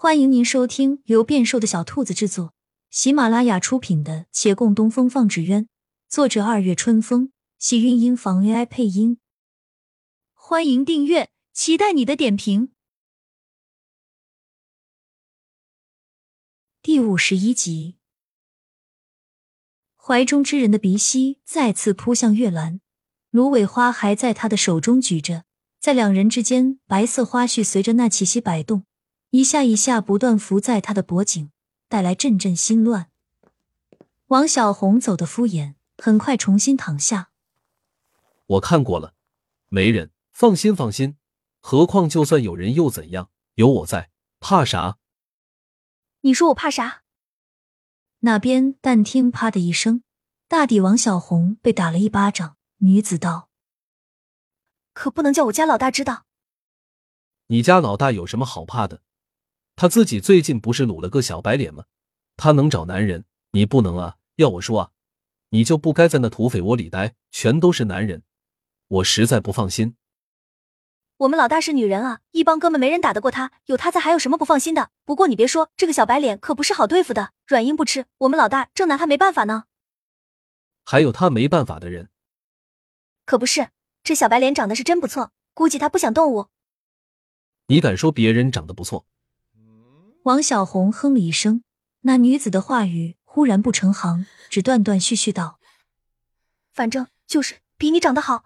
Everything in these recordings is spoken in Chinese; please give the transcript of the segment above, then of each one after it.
欢迎您收听由变瘦的小兔子制作、喜马拉雅出品的《且共东风放纸鸢》，作者二月春风，喜韵音房 AI 配音。欢迎订阅，期待你的点评。第五十一集，怀中之人的鼻息再次扑向月兰，芦苇花还在他的手中举着，在两人之间，白色花絮随着那气息摆动。一下一下不断浮在他的脖颈，带来阵阵心乱。王小红走的敷衍，很快重新躺下。我看过了，没人，放心放心。何况就算有人又怎样？有我在，怕啥？你说我怕啥？那边但听啪的一声，大抵王小红被打了一巴掌。女子道：“可不能叫我家老大知道。”你家老大有什么好怕的？他自己最近不是撸了个小白脸吗？他能找男人，你不能啊！要我说啊，你就不该在那土匪窝里待，全都是男人，我实在不放心。我们老大是女人啊，一帮哥们没人打得过他，有他在还有什么不放心的？不过你别说，这个小白脸可不是好对付的，软硬不吃，我们老大正拿他没办法呢。还有他没办法的人，可不是，这小白脸长得是真不错，估计他不想动我。你敢说别人长得不错？王小红哼了一声，那女子的话语忽然不成行，只断断续续道：“反正就是比你长得好，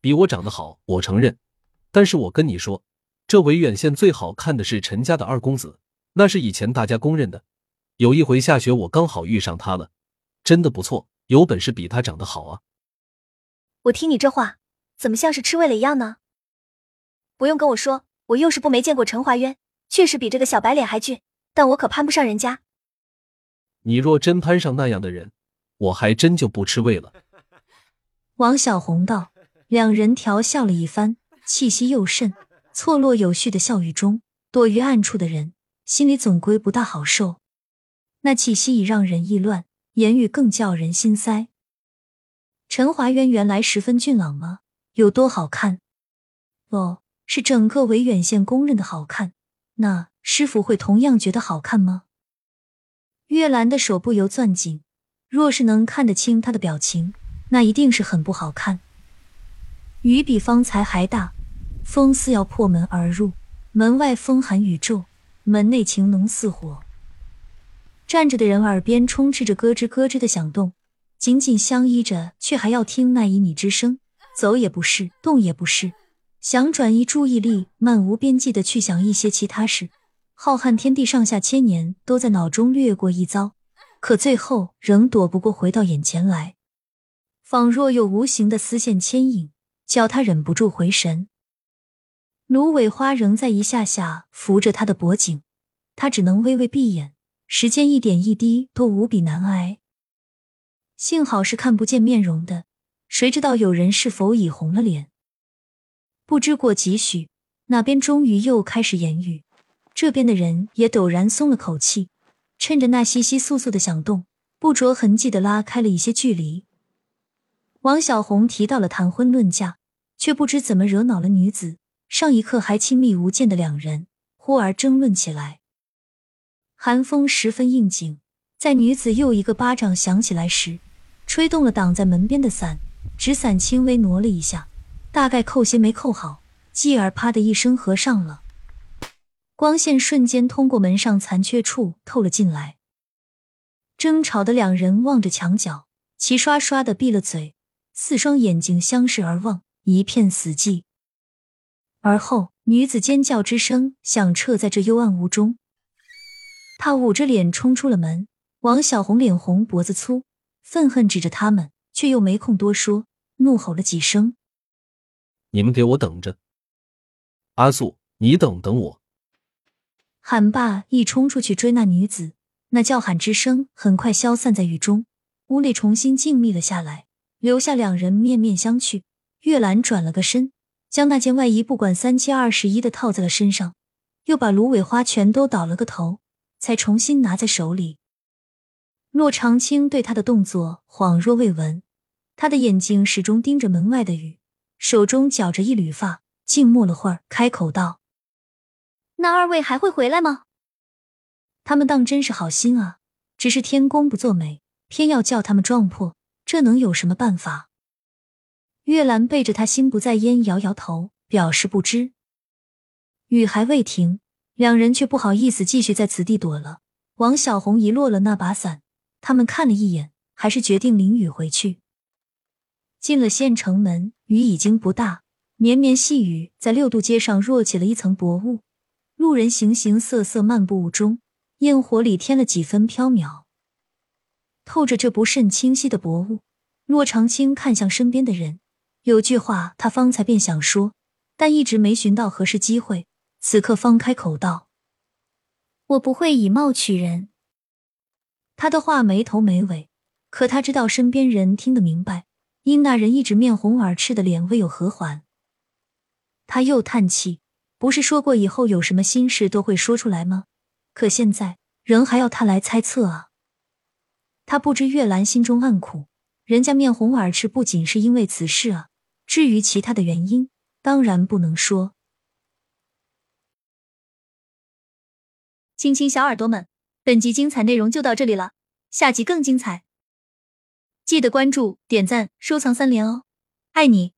比我长得好，我承认。但是我跟你说，这维远县最好看的是陈家的二公子，那是以前大家公认的。有一回下雪，我刚好遇上他了，真的不错，有本事比他长得好啊！我听你这话，怎么像是吃味了一样呢？不用跟我说，我又是不没见过陈华渊。”确实比这个小白脸还俊，但我可攀不上人家。你若真攀上那样的人，我还真就不吃味了。王小红道，两人调笑了一番，气息又甚，错落有序的笑语中，躲于暗处的人心里总归不大好受。那气息已让人意乱，言语更叫人心塞。陈华渊原来十分俊朗吗？有多好看？哦，是整个维远县公认的好看。那师傅会同样觉得好看吗？月兰的手不由攥紧，若是能看得清他的表情，那一定是很不好看。雨比方才还大，风似要破门而入，门外风寒雨骤，门内情浓似火。站着的人耳边充斥着咯吱咯吱的响动，紧紧相依着，却还要听那旖旎之声，走也不是，动也不是。想转移注意力，漫无边际的去想一些其他事，浩瀚天地，上下千年都在脑中掠过一遭，可最后仍躲不过回到眼前来，仿若有无形的丝线牵引，叫他忍不住回神。芦苇花仍在一下下扶着他的脖颈，他只能微微闭眼，时间一点一滴都无比难挨。幸好是看不见面容的，谁知道有人是否已红了脸？不知过几许，那边终于又开始言语，这边的人也陡然松了口气，趁着那窸窸窣窣的响动，不着痕迹的拉开了一些距离。王小红提到了谈婚论嫁，却不知怎么惹恼了女子。上一刻还亲密无间的两人，忽而争论起来。寒风十分应景，在女子又一个巴掌响起来时，吹动了挡在门边的伞，纸伞轻微挪了一下。大概扣鞋没扣好，继而啪的一声合上了。光线瞬间通过门上残缺处透了进来。争吵的两人望着墙角，齐刷刷的闭了嘴，四双眼睛相视而望，一片死寂。而后，女子尖叫之声响彻在这幽暗屋中。她捂着脸冲出了门。王小红脸红脖子粗，愤恨指着他们，却又没空多说，怒吼了几声。你们给我等着！阿素，你等等我！喊罢，一冲出去追那女子，那叫喊之声很快消散在雨中，屋里重新静谧了下来，留下两人面面相觑。月兰转了个身，将那件外衣不管三七二十一的套在了身上，又把芦苇花全都倒了个头，才重新拿在手里。洛长青对他的动作恍若未闻，他的眼睛始终盯着门外的雨。手中绞着一缕发，静默了会儿，开口道：“那二位还会回来吗？他们当真是好心啊，只是天公不作美，偏要叫他们撞破，这能有什么办法？月兰背着他心不在焉，摇摇头，表示不知。雨还未停，两人却不好意思继续在此地躲了。王小红遗落了那把伞，他们看了一眼，还是决定淋雨回去。进了县城门，雨已经不大，绵绵细雨在六渡街上若起了一层薄雾。路人形形色色漫步雾中，烟火里添了几分飘渺。透着这不甚清晰的薄雾，骆长青看向身边的人，有句话他方才便想说，但一直没寻到合适机会。此刻方开口道：“我不会以貌取人。”他的话没头没尾，可他知道身边人听得明白，因那人一直面红耳赤的脸未有和缓。他又叹气：“不是说过以后有什么心事都会说出来吗？可现在人还要他来猜测啊！”他不知月兰心中暗苦，人家面红耳赤不仅是因为此事啊，至于其他的原因，当然不能说。亲亲小耳朵们，本集精彩内容就到这里了，下集更精彩，记得关注、点赞、收藏三连哦，爱你！